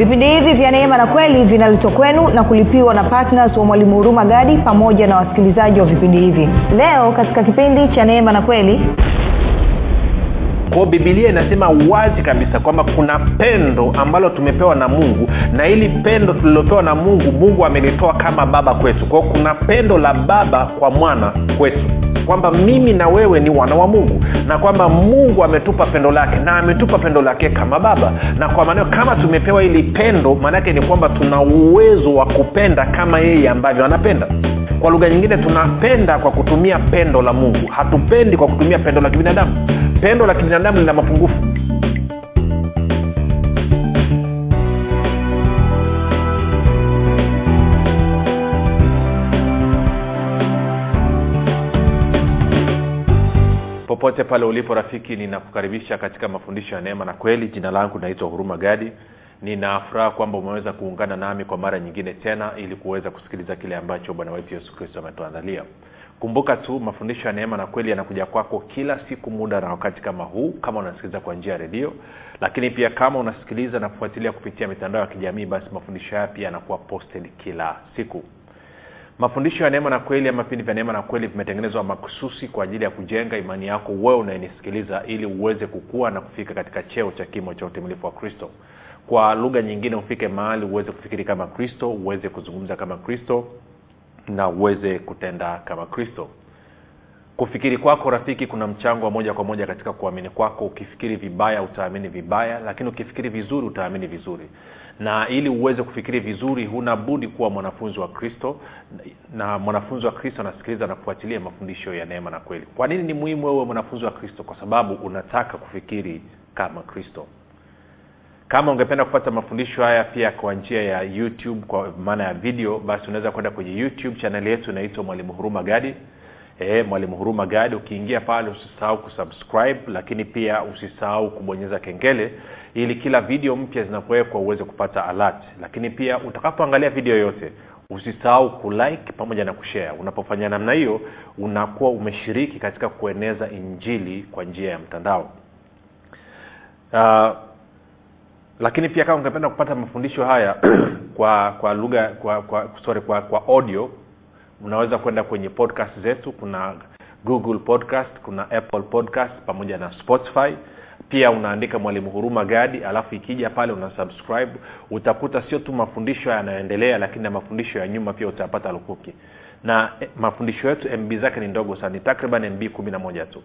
vipindi hivi vya neema na kweli vinaletwa kwenu na kulipiwa na ptns wa mwalimu huruma gadi pamoja na wasikilizaji wa vipindi hivi. Leo katika kipindi cha neema na kweli. Kwao bibilia inasema wazi kabisa kwamba kuna pendo ambalo tumepewa na mungu na hili pendo tulilopewa na mungu mungu amelitoa kama baba kwetu. Kwao kuna pendo la baba kwa mwana kwetu kwamba mimi na wewe ni wana wa mungu na kwamba mungu ametupa pendo lake na ametupa pendo lake kama baba. Na kwa maneo kama tumepewa hili pendo maanaake ni kwamba tuna uwezo wa kupenda kama yeye ambavyo anapenda. Kwa lugha nyingine tunapenda kwa kutumia pendo la mungu. Hatupendi kwa kutumia pendo la kibinadamu. Pendo la kibinadamu lina mapungufu popote pale ulipo rafiki ninakukaribisha katika mafundisho ya neema na kweli. Jina langu naitwa huruma gadi. Ninafuraha kwamba umeweza kuungana nami kwa mara nyingine tena ili kuweza kusikiliza kile ambacho bwana wetu yesu kristo ametuandalia. Kumbuka tu mafundisho ya neema na kweli yanakuja kwako kila siku muda na wakati kama huu kama unasikiliza kwa njia ya redio. Lakini pia kama unasikiliza na kufuatilia kupitia mitandao ya kijamii basi mafundisho haya pia yanakuwa posted kila siku mafundisho ya neema na kweli ama vipindi vya neema na kweli vimetengenezwa makususi kwa ajili ya kujenga imani yako wewe unayenisikiliza ili uweze kukua na kufika katika cheo cha kimo cha utimilifu wa kristo. Kwa lugha nyingine ufike mahali uweze kufikiri kama kristo uweze kuzungumza kama kristo na uweze kutenda kama kristo kufikiri kwako rafiki kuna mchango wa moja kwa moja katika kuamini kwako. Ukifikiri vibaya utaamini vibaya lakini ukifikiri vizuri utaamini vizuri. Na ili uweze kufikiri vizuri huna budi kuwa mwanafunzi wa kristo. Na mwanafunzi wa kristo anasikiliza na kufuatilia mafundisho ya neema na kweli. Kwa nini ni muhimu wewe mwanafunzi wa kristo? Kwa sababu unataka kufikiri kama kristo. Kama ungependa kupata mafundisho haya pia kwa njia ya youtube kwa maana ya video basi unaweza kwenda kwenye youtube. Chaneli yetu inaitwa mwalimu huruma gadi e, mwalimu huruma gadi ukiingia pale usisahau kusubscribe lakini pia usisahau kubonyeza kengele ili kila video mpya zinapowekwa uweze kupata alert. Lakini pia utakapoangalia video yote usisahau kulike pamoja na kushare. Unapofanya namna hiyo unakuwa umeshiriki katika kueneza injili kwa njia ya mtandao. Uh, lakini pia kama ungependa kupata mafundisho haya kwa kwa lugha kwa, kwa sorry kwa kwa audio unaweza kwenda kwenye podcast zetu. Kuna google podcast kuna apple podcast pamoja na spotify. Pia unaandika mwalimu huruma gadi alafu ikija pale una subscribe. Utakuta sio tu mafundisho yanayoendelea lakini na mafundisho ya nyuma pia utayapata lukuki. Na eh, mafundisho yetu mb zake ni ndogo sana. Ni takriban mb kumi na moja tu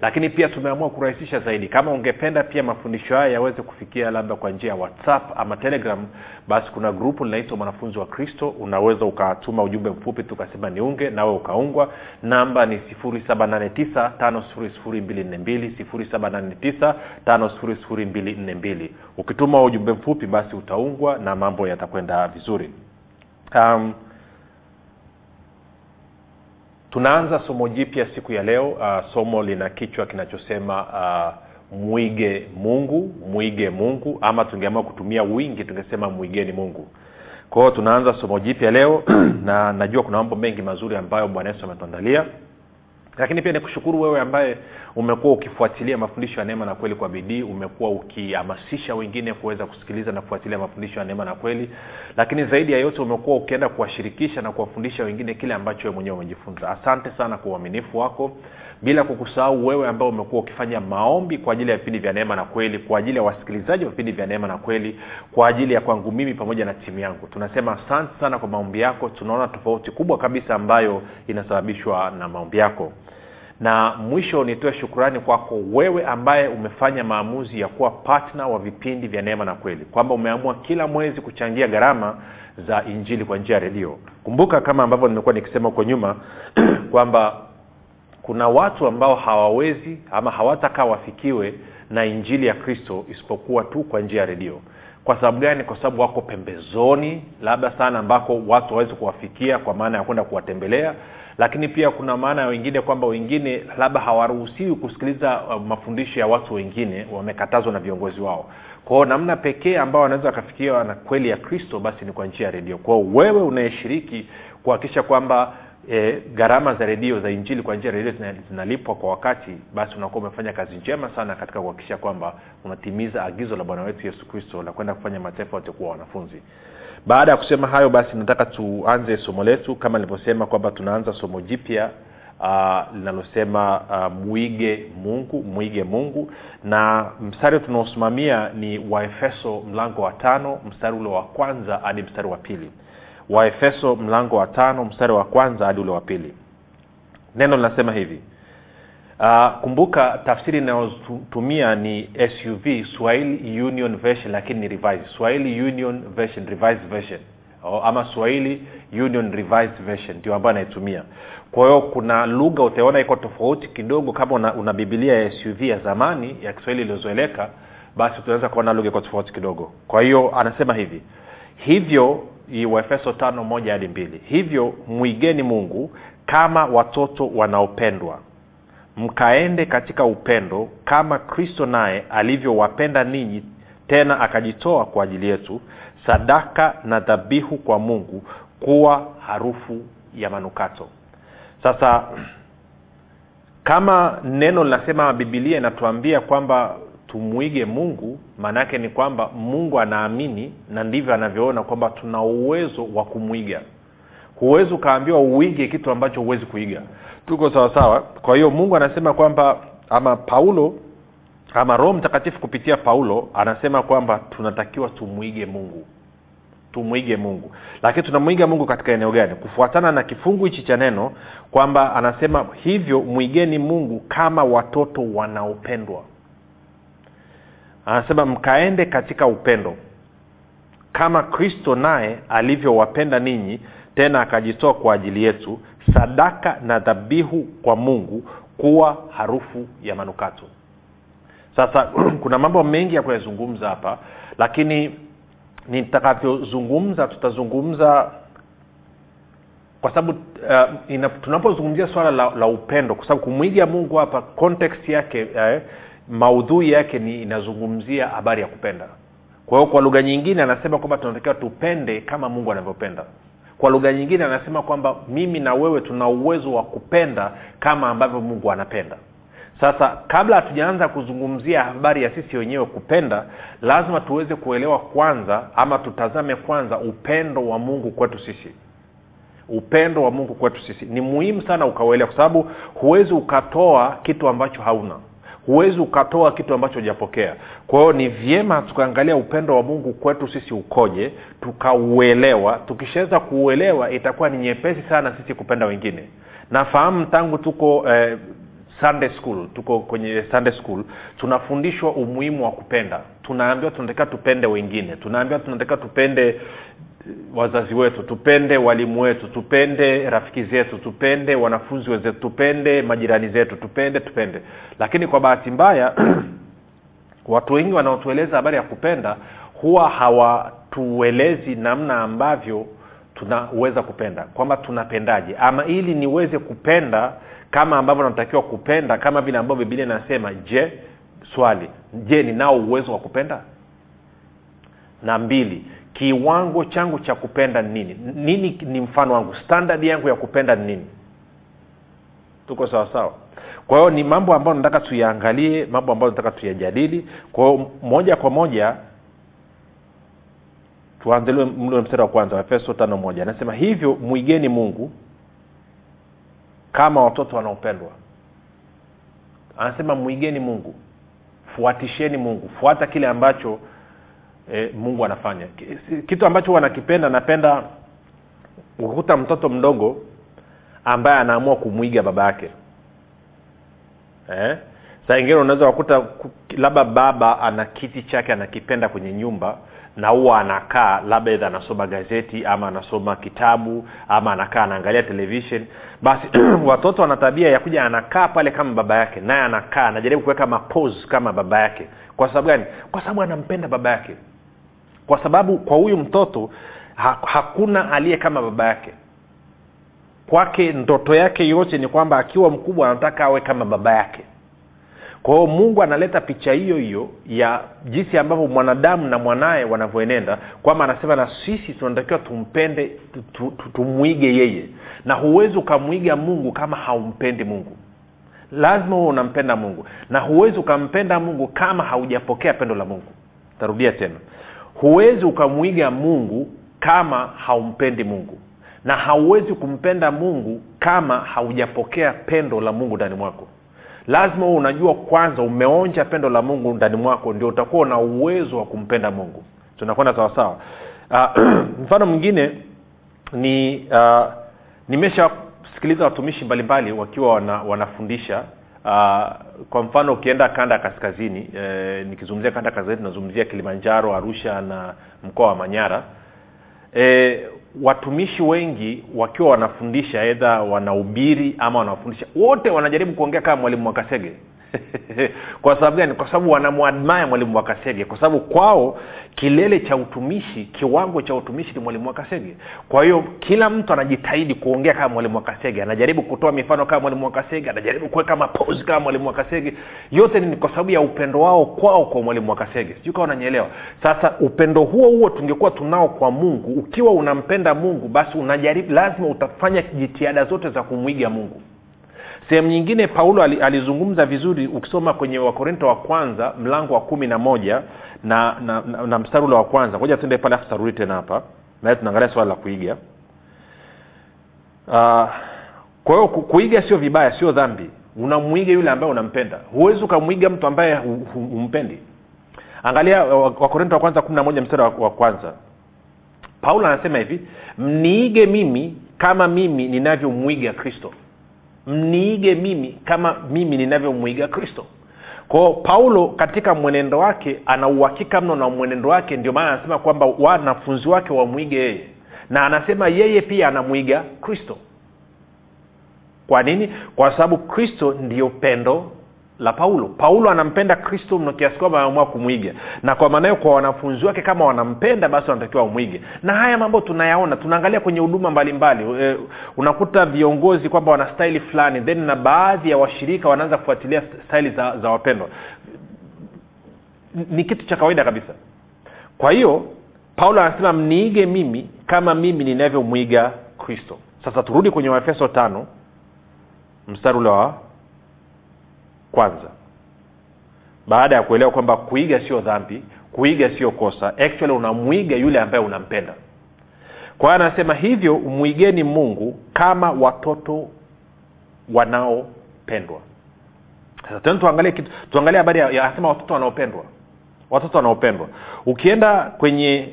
lakini pia tumeamua kurahisisha zaidi. Kama ungependa pia mafundisho haya yaweze kufikia labda kwa njia ya whatsapp ama telegram basi kuna grupu linaitwa mwanafunzi wa kristo. Unaweza ukatuma ujumbe mfupi tukasema niunge nawe ukaungwa. Namba ni 789 789 ukituma ujumbe mfupi basi utaungwa na mambo yatakwenda vizuri. Um, tunaanza somo jipya siku ya leo. Uh, somo lina kichwa kinachosema uh, mwige mungu mwige mungu ama tungeamua kutumia wingi tungesema mwigeni mungu. Kwa hiyo tunaanza somo jipya leo. Na najua kuna mambo mengi mazuri ambayo bwana yesu ametuandalia lakini pia nikushukuru wewe ambaye umekuwa ukifuatilia mafundisho ya neema na kweli kwa bidii umekuwa ukihamasisha wengine kuweza kusikiliza na kufuatilia mafundisho ya neema na kweli. Lakini zaidi ya yote umekuwa ukienda kuwashirikisha na kuwafundisha wengine kile ambacho wewe mwenyewe umejifunza. Asante sana kwa uaminifu wako bila kukusahau wewe ambao umekuwa ukifanya maombi kwa ajili ya vipindi vya neema na kweli kwa ajili ya wasikilizaji wa vipindi vya neema na kweli kwa ajili ya kwangu mimi pamoja na timu yangu. Tunasema asante sana kwa maombi yako. Tunaona tofauti kubwa kabisa ambayo inasababishwa na maombi yako. Na mwisho nitoe shukrani kwako wewe ambaye umefanya maamuzi ya kuwa patna wa vipindi vya neema na kweli kwamba umeamua kila mwezi kuchangia gharama za injili kwa njia ya redio. Kumbuka kama ambavyo nimekuwa nikisema huko nyuma kwamba kuna watu ambao hawawezi ama hawatakaa wafikiwe na injili ya kristo isipokuwa tu kwa njia ya redio. Kwa sababu gani? Kwa sababu wako pembezoni labda sana ambako watu hawawezi kuwafikia kwa maana ya kwenda kuwatembelea. Lakini pia kuna maana ya wengine kwamba wengine labda hawaruhusiwi kusikiliza uh, mafundisho ya watu wengine wamekatazwa na viongozi wao. Kwao namna pekee ambao wanaweza wakafikiwa na kweli ya kristo basi ni kwa njia ya redio. Kwao wewe unayeshiriki kuhakikisha kwamba e, gharama za redio za injili kwa njia ya redio zinalipwa kwa wakati basi unakuwa umefanya kazi njema sana katika kuhakikisha kwamba unatimiza agizo la bwana wetu yesu kristo la kwenda kufanya mataifa yote kuwa wanafunzi. Baada ya kusema hayo basi nataka tuanze somo letu. Kama nilivyosema kwamba tunaanza somo jipya linalosema linalosema uh, mwige mungu mwige mungu. Na mstari tunaosimamia ni waefeso mlango wa tano mstari ule wa kwanza hadi mstari wa pili waefeso mlango wa tano mstari wa kwanza hadi ule wa pili. Neno linasema hivi. Uh, kumbuka tafsiri inayotumia ni suv swahili union version lakini ni revised. Swahili union version revised version. O, ama swahili union revised version ndio ambayo anaitumia kwa hiyo kuna lugha utaona iko tofauti kidogo. Kama una, una bibilia ya suv ya zamani ya kiswahili iliyozoeleka basi utaweza kuona lugha iko tofauti kidogo. Kwa hiyo anasema hivi. Hivyo waefeso tano moja hadi mbili. Hivyo mwigeni mungu kama watoto wanaopendwa. Mkaende katika upendo kama kristo naye alivyowapenda ninyi tena akajitoa kwa ajili yetu sadaka na dhabihu kwa mungu kuwa harufu ya manukato. Sasa kama neno linasema bibilia inatuambia kwamba tumwige mungu maana yake ni kwamba mungu anaamini na ndivyo anavyoona kwamba tuna uwezo wa kumwiga. Huwezi ukaambiwa uige kitu ambacho huwezi kuiga. Tuko sawasawa kwa hiyo mungu anasema kwamba ama paulo ama roho mtakatifu kupitia paulo anasema kwamba tunatakiwa tumwige mungu. Tumwige mungu. Lakini tunamwiga mungu katika eneo gani? Kufuatana na kifungu hichi cha neno kwamba anasema hivyo mwigeni mungu kama watoto wanaopendwa anasema mkaende katika upendo. Kama kristo naye alivyowapenda ninyi tena akajitoa kwa ajili yetu sadaka na dhabihu kwa mungu kuwa harufu ya manukato. Sasa kuna mambo mengi ya kuyazungumza hapa lakini nitakavyozungumza tutazungumza kwa sababu uh, tunapozungumzia swala la, la upendo kwa sababu kumwiga mungu hapa context yake uh, maudhui yake ni inazungumzia habari ya kupenda. Kwa hiyo kwa lugha nyingine anasema kwamba tunatakiwa tupende kama mungu anavyopenda. Kwa lugha nyingine anasema kwamba mimi na wewe tuna uwezo wa kupenda kama ambavyo mungu anapenda. Sasa kabla hatujaanza kuzungumzia habari ya sisi wenyewe kupenda lazima tuweze kuelewa kwanza ama tutazame kwanza upendo wa mungu kwetu sisi. Upendo wa mungu kwetu sisi. Ni muhimu sana ukauelewa kwa sababu huwezi ukatoa kitu ambacho hauna huwezi ukatoa kitu ambacho hujapokea. Kwa hiyo ni vyema tukaangalia upendo wa mungu kwetu sisi ukoje tukauelewa. Tukishaweza kuuelewa itakuwa ni nyepesi sana sisi kupenda wengine. Nafahamu tangu tuko eh, sunday school tuko kwenye sunday school tunafundishwa umuhimu wa kupenda. Tunaambiwa tunatakiwa tupende wengine tunaambiwa tunatakiwa tupende wazazi wetu tupende walimu wetu tupende rafiki zetu tupende wanafunzi wenzetu tupende majirani zetu tupende tupende. Lakini kwa bahati mbaya watu wengi wanaotueleza habari ya kupenda huwa hawatuelezi namna ambavyo tunaweza kupenda kwamba tunapendaje. Ama ili niweze kupenda kama ambavyo natakiwa kupenda kama vile ambavyo bibilia inasema je swali je ninao uwezo wa kupenda? Na mbili kiwango changu cha kupenda ni nini? Nini ni mfano wangu? Standard yangu ya kupenda ni nini? Tuko sawa sawa? Kwa hiyo ni mambo ambayo nataka tuyaangalie mambo ambayo nataka tuyajadili. Kwa hiyo moja kwa moja tuanziliwe mle mstari wa kwanza efeso tano moja. Anasema hivyo mwigeni mungu kama watoto wanaopendwa. Anasema mwigeni mungu. Fuatisheni mungu. Fuata kile ambacho e, mungu anafanya. Kitu ambacho huwa nakipenda napenda ukuta mtoto mdogo ambaye anaamua kumwiga baba yake. Eh? saa ingine unaweza kukuta labda baba ana kiti chake anakipenda kwenye nyumba na huwa anakaa labda edha anasoma gazeti ama anasoma kitabu ama anakaa anaangalia television. Basi watoto wana tabia ya kuja anakaa pale kama baba yake naye anakaa anajaribu kuweka mapose kama baba yake. Kwa sababu gani? Kwa sababu anampenda baba yake. Kwa sababu kwa huyu mtoto ha, hakuna aliye kama baba yake. Kwake ndoto yake yote ni kwamba akiwa mkubwa anataka awe kama baba yake kwa hiyo mungu analeta picha hiyo hiyo ya jinsi ambavyo mwanadamu na mwanaye wanavyoenenda kwamba anasema na sisi tunatakiwa tumpende tu- tu- tu- tumwige yeye. Na huwezi ukamwiga mungu kama haumpendi mungu. Lazima huwe unampenda mungu. Na huwezi ukampenda mungu kama haujapokea pendo la mungu. Tarudia tena. Huwezi ukamwiga mungu kama haumpendi mungu. Na hauwezi kumpenda mungu kama haujapokea pendo la mungu ndani mwako lazima huo unajua kwanza umeonja pendo la mungu ndani mwako ndio utakuwa una uwezo wa kumpenda mungu. Tunakwenda sawasawa uh, mfano mwingine ni uh, nimeshasikiliza watumishi mbalimbali wakiwa wana, wanafundisha. Uh, kwa mfano ukienda kanda ya kaskazini eh, nikizungumzia kanda ya kaskazini nazungumzia kilimanjaro arusha na mkoa wa manyara e, watumishi wengi wakiwa wanafundisha edha wanahubiri ama wanafundisha wote wanajaribu kuongea kama mwalimu wakasege kwa sababu gani? Kwa sababu wanamwadmaya mwalimu wakasege kwa sababu kwao kilele cha utumishi kiwango cha utumishi ni mwalimu wakasege kwa hiyo kila mtu anajitahidi kuongea kama mwalimu wakasege anajaribu kutoa mifano kama mwalimu wakasege anajaribu kuweka mapozi kama mwalimu wakasege yote ni kwa sababu ya upendo wao kwao kwa mwalimu wakasege sijui kawa unanyeelewa sasa upendo huo huo tungekuwa tunao kwa mungu ukiwa unampenda mungu basi unajaribu lazima utafanya jitihada zote za kumwiga mungu sehemu nyingine paulo alizungumza vizuri ukisoma kwenye wakorinto wa kwanza mlango wa kumi na moja na na, na, na mstari ule wa kwanza. Ngoja tuende pale afu tarudi tena hapa naye tunaangalia swala la kuiga. Uh, kwa hiyo kuiga sio vibaya sio dhambi. Unamwiga yule ambaye unampenda. Huwezi ukamwiga mtu ambaye hu- hu- humpendi. Angalia wakorinto wa kwanza kumi na moja mstari wa kwanza. Paulo anasema hivi mniige mimi kama mimi ninavyomwiga kristo mniige mimi kama mimi ninavyomwiga kristo. Kwao paulo katika mwenendo wake ana uhakika mno na mwenendo wake ndio maana anasema kwamba wanafunzi wake wamwige yeye. Na anasema yeye pia anamwiga kristo. Kwa nini? Kwa sababu kristo ndiyo pendo la paulo. Paulo anampenda kristo mno kiasi kwamba ameamua kumwiga. Na kwa maana kwa wanafunzi wake kama wanampenda basi wanatakiwa wamwige. Na haya mambo tunayaona tunaangalia kwenye huduma mbalimbali. E, unakuta viongozi kwamba wana staili fulani then na baadhi ya washirika wanaanza kufuatilia staili za, za wapendwa. Ni kitu cha kawaida kabisa. Kwa hiyo paulo anasema mniige mimi kama mimi ninavyomwiga kristo. Sasa turudi kwenye waefeso tano mstari ule wa kwanza. Baada ya kuelewa kwamba kuiga sio dhambi kuiga sio kosa actually unamwiga yule ambaye unampenda. Kwa hiyo anasema hivyo mwigeni mungu kama watoto wanaopendwa. Sasa tena tuangalie kitu tuangalie habari anasema watoto wanaopendwa. Watoto wanaopendwa. Ukienda kwenye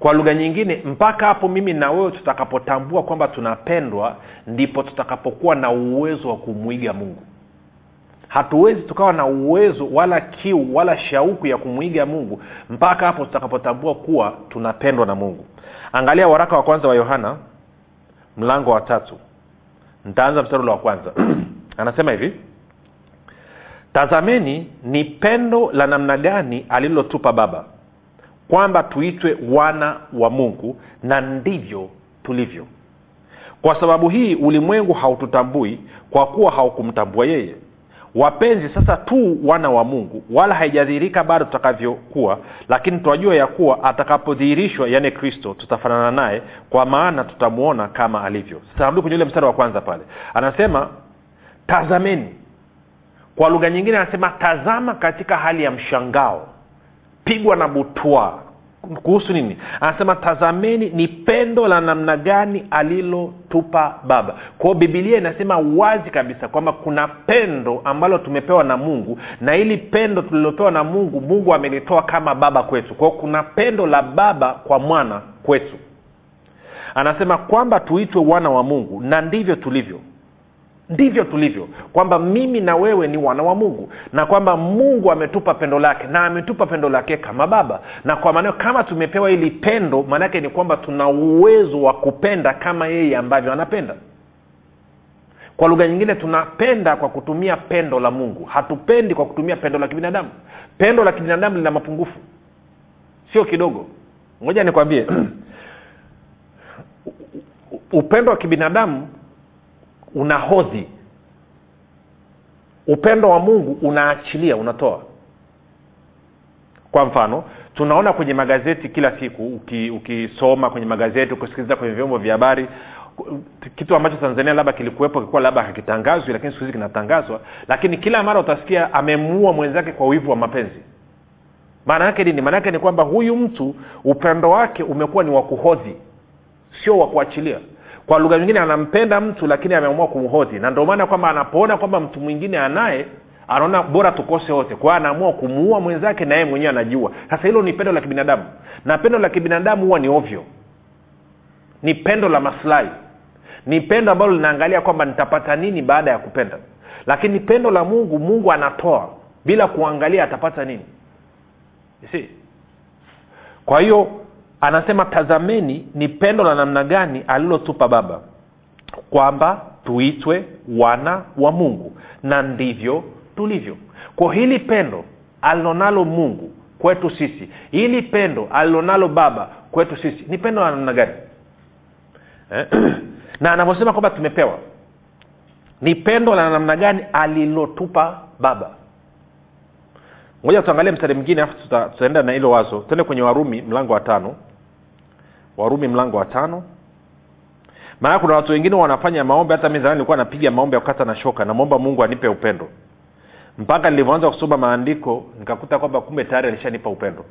kwa lugha nyingine mpaka hapo mimi na wewe tutakapotambua kwamba tunapendwa ndipo tutakapokuwa na uwezo wa kumwiga mungu. Hatuwezi tukawa na uwezo wala kiu wala shauku ya kumwiga mungu mpaka hapo tutakapotambua kuwa tunapendwa na mungu. Angalia waraka wa kwanza wa yohana mlango wa tatu. Ntaanza mstari wa kwanza. Anasema hivi tazameni ni pendo la namna gani alilotupa baba kwamba tuitwe wana wa mungu na ndivyo tulivyo. Kwa sababu hii ulimwengu haututambui kwa kuwa haukumtambua yeye. Wapenzi sasa tu wana wa mungu wala haijadhihirika bado tutakavyokuwa lakini twajua ya kuwa atakapodhihirishwa yaani kristo tutafanana naye kwa maana tutamwona kama alivyo. Sasa kwenye ule mstari wa kwanza pale. Anasema tazameni. Kwa lugha nyingine anasema tazama katika hali ya mshangao pigwa na butwa. Kuhusu nini? Anasema tazameni ni pendo la namna gani alilotupa baba. Kwao bibilia inasema wazi kabisa kwamba kuna pendo ambalo tumepewa na mungu na ili pendo tulilopewa na mungu mungu amelitoa kama baba kwetu. Kwao kuna pendo la baba kwa mwana kwetu. Anasema kwamba tuitwe wana wa mungu na ndivyo tulivyo ndivyo tulivyo kwamba mimi na wewe ni wana wa mungu na kwamba mungu ametupa pendo lake na ametupa pendo lake kama baba. Na kwa maanao kama tumepewa hili pendo maanaake ni kwamba tuna uwezo wa kupenda kama yeye ambavyo anapenda. Kwa lugha nyingine tunapenda kwa kutumia pendo la mungu. Hatupendi kwa kutumia pendo la kibinadamu. Pendo la kibinadamu lina mapungufu. Sio kidogo. Ngoja nikwambie. Upendo wa kibinadamu una hodhi upendo wa mungu unaachilia unatoa. Kwa mfano tunaona kwenye magazeti kila siku uki- ukisoma kwenye magazeti ukisikiliza kwenye vyombo vya habari kitu ambacho tanzania labda kilikuwepo kilikuwa labda hakitangazwi lakini siku hizi kinatangazwa lakini kila mara utasikia amemuua mwenzake kwa wivu wa mapenzi. Maana yake nini? Maana yake ni kwamba huyu mtu upendo wake umekuwa ni wa kuhodhi sio wa kuachilia kwa lugha nyingine anampenda mtu lakini ameamua kumhoji. Na ndio maana kwamba anapoona kwamba mtu mwingine anaye anaona bora tukose wote. Kwa anaamua kumuua mwenzake na yeye mwenyewe anajua. Sasa hilo ni pendo la kibinadamu. Na pendo la kibinadamu huwa ni ovyo. Ni pendo la maslahi. Ni pendo ambalo linaangalia kwamba nitapata nini baada ya kupenda. Lakini pendo la mungu mungu anatoa. Bila kuangalia atapata nini. Si kwa hiyo anasema tazameni ni pendo la namna gani alilotupa baba kwamba tuitwe wana wa mungu na ndivyo tulivyo. Kwa hili pendo alilonalo mungu kwetu sisi hili pendo alilonalo baba kwetu sisi ni pendo la namna gani? Eh? na anavyosema kwamba tumepewa ni pendo la namna gani alilotupa baba? Moja tuangalie mstari mwingine afu tuta- tutaenda na hilo wazo. Tuende kwenye warumi mlango wa tano warumi mlango wa tano. Maana kuna watu wengine wanafanya maombi hata mi nilikuwa napiga maombi ya kukata na shoka namwomba mungu anipe upendo. Mpaka nilivyoanza kusoma maandiko nikakuta kwamba kumbe tayari alishanipa upendo.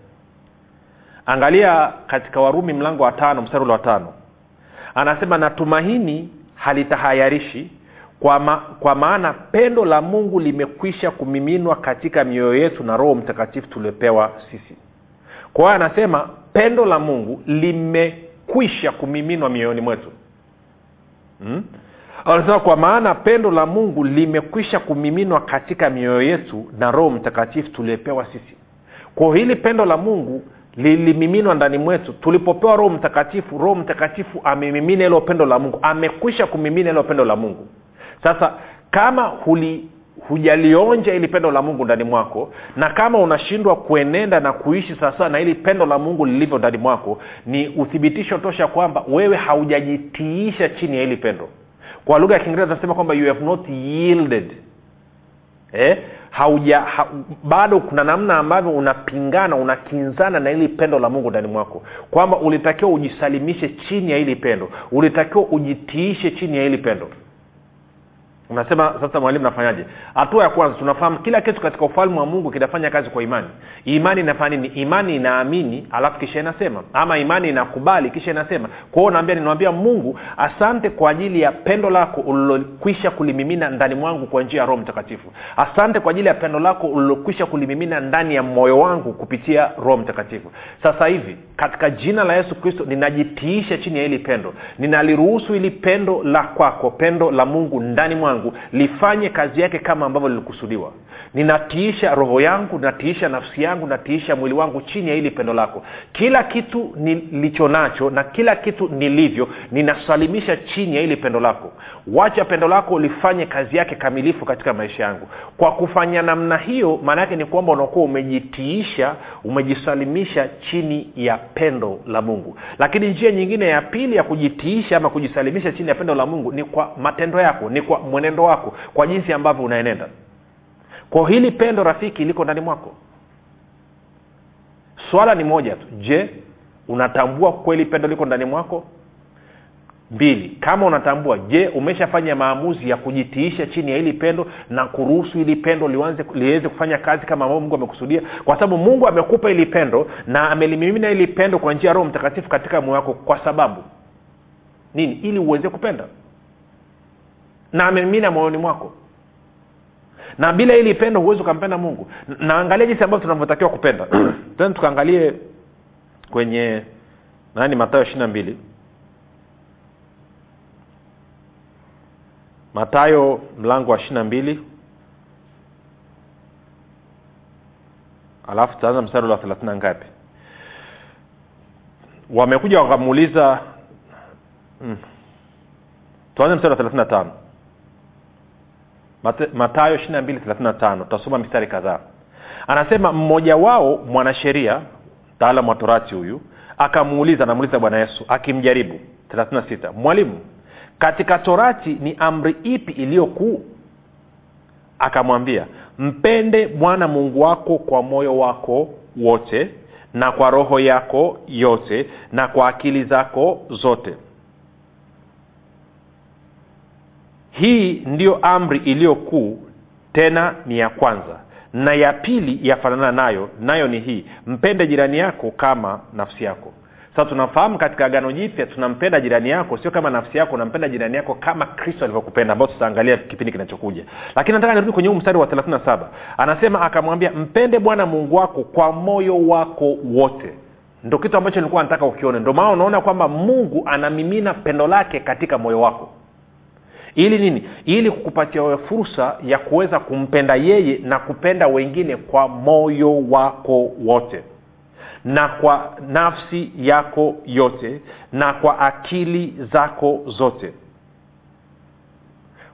Angalia katika warumi mlango wa tano mstari ule wa tano. Anasema natumaini halitahayarishi kwa, ma, kwa maana pendo la mungu limekwisha kumiminwa katika mioyo yetu na roho mtakatifu tuliopewa sisi kwa hiyo anasema pendo la mungu limekwisha kumiminwa mioyoni mwetu. Hmm? anasema kwa maana pendo la mungu limekwisha kumiminwa katika mioyo yetu na roho mtakatifu tuliyepewa sisi. Kwa hili pendo la mungu lilimiminwa ndani mwetu. Tulipopewa roho mtakatifu roho mtakatifu amemimina hilo pendo la mungu. Amekwisha kumimina hilo pendo la mungu. Sasa kama huli hujalionja ili pendo la mungu ndani mwako na kama unashindwa kuenenda na kuishi sawasawa na ili pendo la mungu lilivyo ndani mwako ni uthibitisho tosha kwamba wewe haujajitiisha chini ya hili pendo. Kwa lugha ya kiingereza nasema kwamba you have not yielded. Eh? hauja ha, bado kuna namna ambavyo unapingana unakinzana na ili pendo la mungu ndani mwako. Kwamba ulitakiwa ujisalimishe chini ya hili pendo. Ulitakiwa ujitiishe chini ya hili pendo unasema sasa mwalimu nafanyaje? Hatua ya kwanza tunafahamu kila kitu katika ufalme wa mungu kinafanya kazi kwa imani. Imani inafanya nini? Imani inaamini alafu kisha inasema. Ama imani inakubali kisha inasema. Kwa naambia ninawambia mungu asante kwa ajili ya pendo lako ulilokwisha kulimimina ndani mwangu kwa njia ya roho mtakatifu. Asante kwa ajili ya pendo lako ulilokwisha kulimimina ndani ya moyo wangu kupitia roho mtakatifu. Sasa hivi katika jina la yesu kristo ninajitiisha chini ya hili pendo. Ninaliruhusu hili pendo la kwako pendo la mungu ndani mwangu lifanye kazi yake kama ambavyo lilikusudiwa. Ninatiisha roho yangu natiisha nafsi yangu natiisha mwili wangu chini ya hili pendo lako. Kila kitu nilicho nacho na kila kitu nilivyo ninasalimisha chini ya hili pendo lako. Wacha pendo lako lifanye kazi yake kamilifu katika maisha yangu. Kwa kufanya namna hiyo maana yake ni kwamba unakuwa umejitiisha umejisalimisha chini ya pendo la mungu. Lakini njia nyingine ya pili ya kujitiisha ama kujisalimisha chini ya pendo la mungu ni kwa matendo yako ni kwa mwenendo wako kwa jinsi ambavyo unaenenda. Kwa hili pendo rafiki liko ndani mwako. Swala ni moja tu. Je unatambua kweli pendo liko ndani mwako? Mbili kama unatambua je umeshafanya maamuzi ya kujitiisha chini ya hili pendo na kuruhusu hili pendo liweze kufanya kazi kama ambavyo mungu amekusudia? Kwa sababu mungu amekupa hili pendo na amelimimina hili pendo kwa njia ya roho mtakatifu katika moyo wako. Kwa sababu? Nini? Ili uweze kupenda na amemimina moyoni mwako. Na bila ili pendo huwezi ukampenda mungu. Naangalia jinsi ambavyo tunavyotakiwa kupenda. Tena tukaangalie kwenye nani matayo ishiri na mbili. Matayo mlango wa ishiri na mbili. Alafu tutaanza mstari wa thelathini na ngapi? Wamekuja wakamuuliza mm. tuanze mstari wa thelathini na tano matayo ishiri na mbili thelathini na tano. Tutasoma mistari kadhaa. Anasema mmoja wao mwanasheria mtaalamu wa torati huyu akamuuliza anamuuliza bwana yesu akimjaribu. Thelathini mwalimu katika torati ni amri ipi iliyo kuu akamwambia mpende bwana mungu wako kwa moyo wako wote na kwa roho yako yote na kwa akili zako zote hii ndiyo amri iliyokuu tena ni ya kwanza. Na ya pili yafanana nayo nayo ni hii mpende jirani yako kama nafsi yako. Sasa tunafahamu katika agano jipya tunampenda jirani yako sio kama nafsi yako unampenda jirani yako kama kristo alivyokupenda ambao tutaangalia kipindi kinachokuja. Lakini nataka nirudi kwenye huu mstari wa 37 anasema akamwambia mpende bwana mungu wako kwa moyo wako wote. Ndo kitu ambacho nilikuwa nataka ukione. Ndo maana unaona kwamba mungu anamimina pendo lake katika moyo wako ili nini? Ili kukupatia wewe fursa ya kuweza kumpenda yeye na kupenda wengine kwa moyo wako wote. Na kwa nafsi yako yote. Na kwa akili zako zote.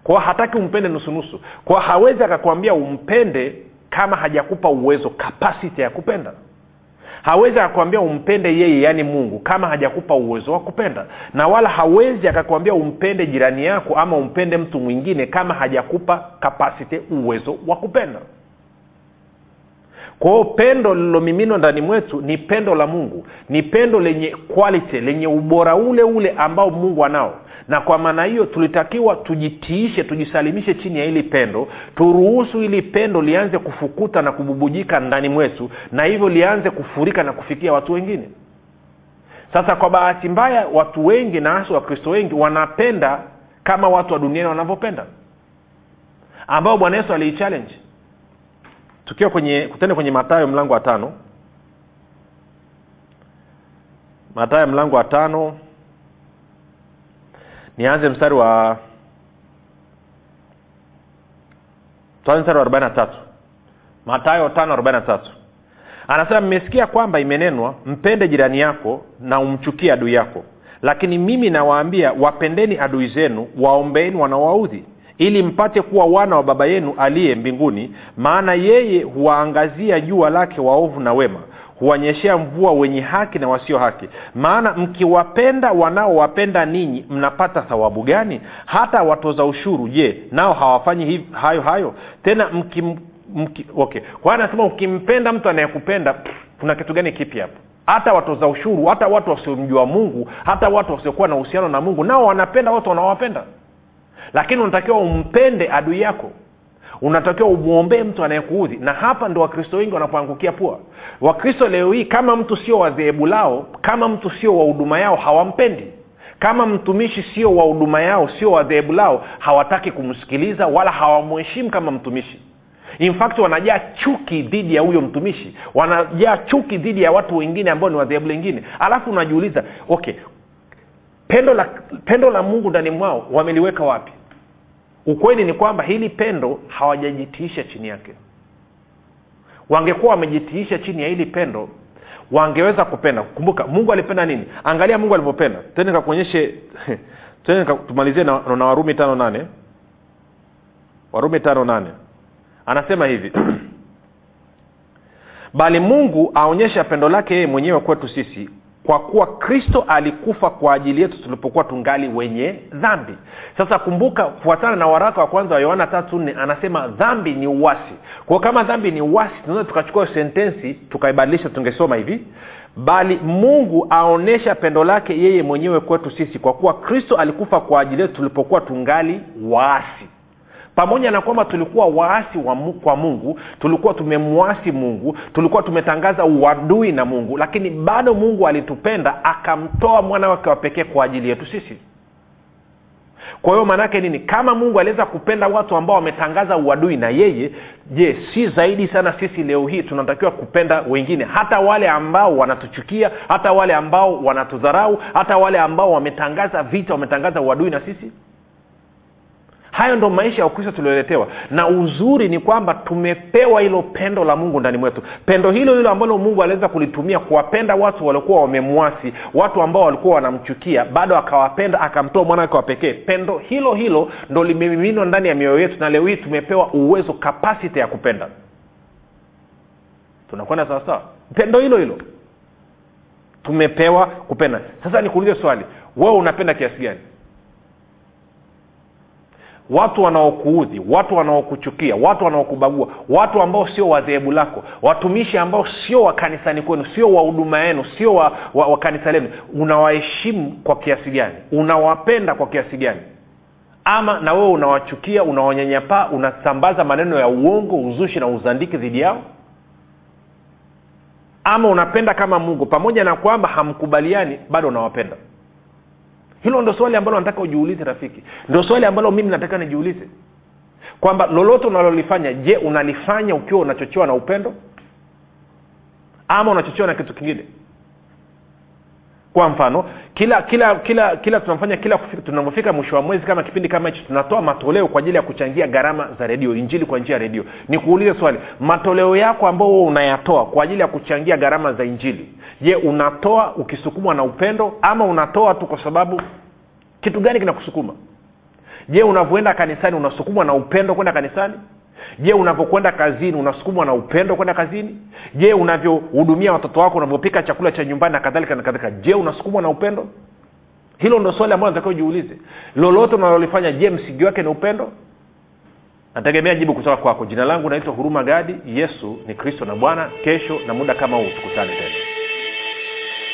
Kwa hataki umpende nusunusu kwa hawezi akakwambia umpende kama hajakupa uwezo kapasiti ya kupenda hawezi akakwambia umpende yeye yaani mungu kama hajakupa uwezo wa kupenda. Na wala hawezi akakwambia umpende jirani yako ama umpende mtu mwingine kama hajakupa kapasiti uwezo wa kupenda kwa hiyo pendo lililomiminwa ndani mwetu ni pendo la mungu ni pendo lenye quality lenye ubora ule ule ambao mungu anao. Na kwa maana hiyo tulitakiwa tujitiishe tujisalimishe chini ya hili pendo turuhusu hili pendo lianze kufukuta na kububujika ndani mwetu na hivyo lianze kufurika na kufikia watu wengine. Sasa kwa bahati mbaya watu wengi na hasa wakristo wengi wanapenda kama watu wa duniani wanavyopenda ambao bwana yesu aliichallenge tukiwa kwenye kutende kwenye matayo mlango wa tano. Matayo mlango wa tano. Nianze mstari wa tuanze mstari wa arobaini na tatu. Matayo tano arobaini na tatu. Anasema mmesikia kwamba imenenwa mpende jirani yako na umchukie adui yako. Lakini mimi nawaambia wapendeni adui zenu waombeeni wanawaudhi ili mpate kuwa wana wa baba yenu aliye mbinguni maana yeye huwaangazia jua lake waovu na wema huwanyeshea mvua wenye haki na wasio haki. Maana mkiwapenda wanaowapenda ninyi mnapata thawabu gani? Hata watoza ushuru je nao hawafanyi hiv, hayo hayo? Tena mki, mki okay. Kwa anasema ukimpenda mtu anayekupenda kuna kitu gani kipi hapo? Hata watoza ushuru hata watu wasiomjua mungu hata watu wasiokuwa na uhusiano na mungu nao wanapenda watu wanaowapenda lakini unatakiwa umpende adui yako. Unatakiwa umwombee mtu anayekuudhi. Na hapa ndo wakristo wengi wanapoangukia pua. Wakristo leo hii kama mtu sio wa lao kama mtu sio wa huduma yao hawampendi. Kama mtumishi sio wa huduma yao sio wa dhehebu lao hawataki kumsikiliza wala hawamheshimu kama mtumishi. In fact wanajaa chuki dhidi ya huyo mtumishi. Wanajaa chuki dhidi ya watu wengine ambao ni wadhehebu lingine. Alafu unajiuliza okay pendo la pendo la mungu ndani mwao wameliweka wapi ukweli ni kwamba hili pendo hawajajitiisha chini yake. Wangekuwa wamejitiisha chini ya hili pendo wangeweza kupenda. Kumbuka mungu alipenda nini? Angalia mungu alivyopenda. Tende kakuonyeshe tende tumalizie na, na warumi tano nane. Warumi tano nane. Anasema hivi bali mungu aonyesha pendo lake yeye mwenyewe kwetu sisi kwa kuwa kristo alikufa kwa ajili yetu tulipokuwa tungali wenye dhambi. Sasa kumbuka kufuatana na waraka wa kwanza wa yohana tatu nne anasema dhambi ni uwasi kwao kama dhambi ni uwasi tunaweza tukachukua sentensi tukaibadilisha tungesoma hivi. Bali mungu aonyesha pendo lake yeye mwenyewe kwetu sisi kwa kuwa kristo alikufa kwa ajili yetu tulipokuwa tungali waasi pamoja na kwamba tulikuwa waasi wa mu, kwa mungu tulikuwa tumemwasi mungu tulikuwa tumetangaza uadui na mungu lakini bado mungu alitupenda akamtoa mwana wake wa pekee kwa ajili yetu sisi. Kwa hiyo maanaake nini? Kama mungu aliweza kupenda watu ambao wametangaza uadui na yeye je si zaidi sana sisi leo hii tunatakiwa kupenda wengine? Hata wale ambao wanatuchukia hata wale ambao wanatudharau hata wale ambao wametangaza vita wametangaza uadui na sisi hayo ndo maisha ya ukristo tulioletewa. Na uzuri ni kwamba tumepewa hilo pendo la mungu ndani mwetu. Pendo hilo hilo ambalo mungu aliweza kulitumia kuwapenda watu waliokuwa wamemwasi watu ambao walikuwa wanamchukia bado akawapenda akamtoa mwanawake wa pekee. Pendo hilo hilo ndo limemiminwa ndani ya mioyo yetu na leo hii tumepewa uwezo kapasiti ya kupenda. Tunakwenda sawasawa pendo hilo hilo. Tumepewa kupenda. Sasa nikuulize swali. Wewe unapenda kiasi gani watu wanaokuudhi watu wanaokuchukia watu wanaokubagua watu ambao sio wadhehebu lako watumishi ambao sio wa kanisani kwenu sio wa huduma yenu sio wa, wa, wa kanisa lenu unawaheshimu kwa kiasi gani? Unawapenda kwa kiasi gani? Ama na wewe unawachukia unawanyanyapaa unasambaza maneno ya uongo uzushi na uzandiki dhidi yao? Ama unapenda kama mungu? Pamoja na kwamba hamkubaliani bado unawapenda hilo ndo swali ambalo nataka ujiulize rafiki. Ndo swali ambalo mimi nataka nijiulize. Kwamba lolote unalolifanya je unalifanya ukiwa unachochewa na upendo? Ama unachochewa na kitu kingine kwa mfano kila kila kila kila tunafanya kila tunavyofika mwisho wa mwezi kama kipindi kama hichi tunatoa matoleo kwa ajili ya kuchangia gharama za redio injili kwa njia ya redio. Nikuulize swali matoleo yako ambao huo unayatoa kwa ajili ya kuchangia gharama za injili je unatoa ukisukumwa na upendo ama unatoa tu kwa sababu kitu gani kinakusukuma? Je unavyoenda kanisani unasukumwa na upendo kwenda kanisani je unavyokwenda kazini unasukumwa na upendo kwenda kazini? Je unavyohudumia watoto wako unavyopika chakula cha nyumbani na kadhalika na kadhalika? Je unasukumwa na upendo? Hilo ndo swali ambalo natakiwa ujiulize. Lolote unalolifanya je msingi wake ni upendo? Nategemea jibu kutoka kwako. Jina langu naitwa huruma gadi. Yesu ni kristo na bwana. Kesho na muda kama huu tukutane tena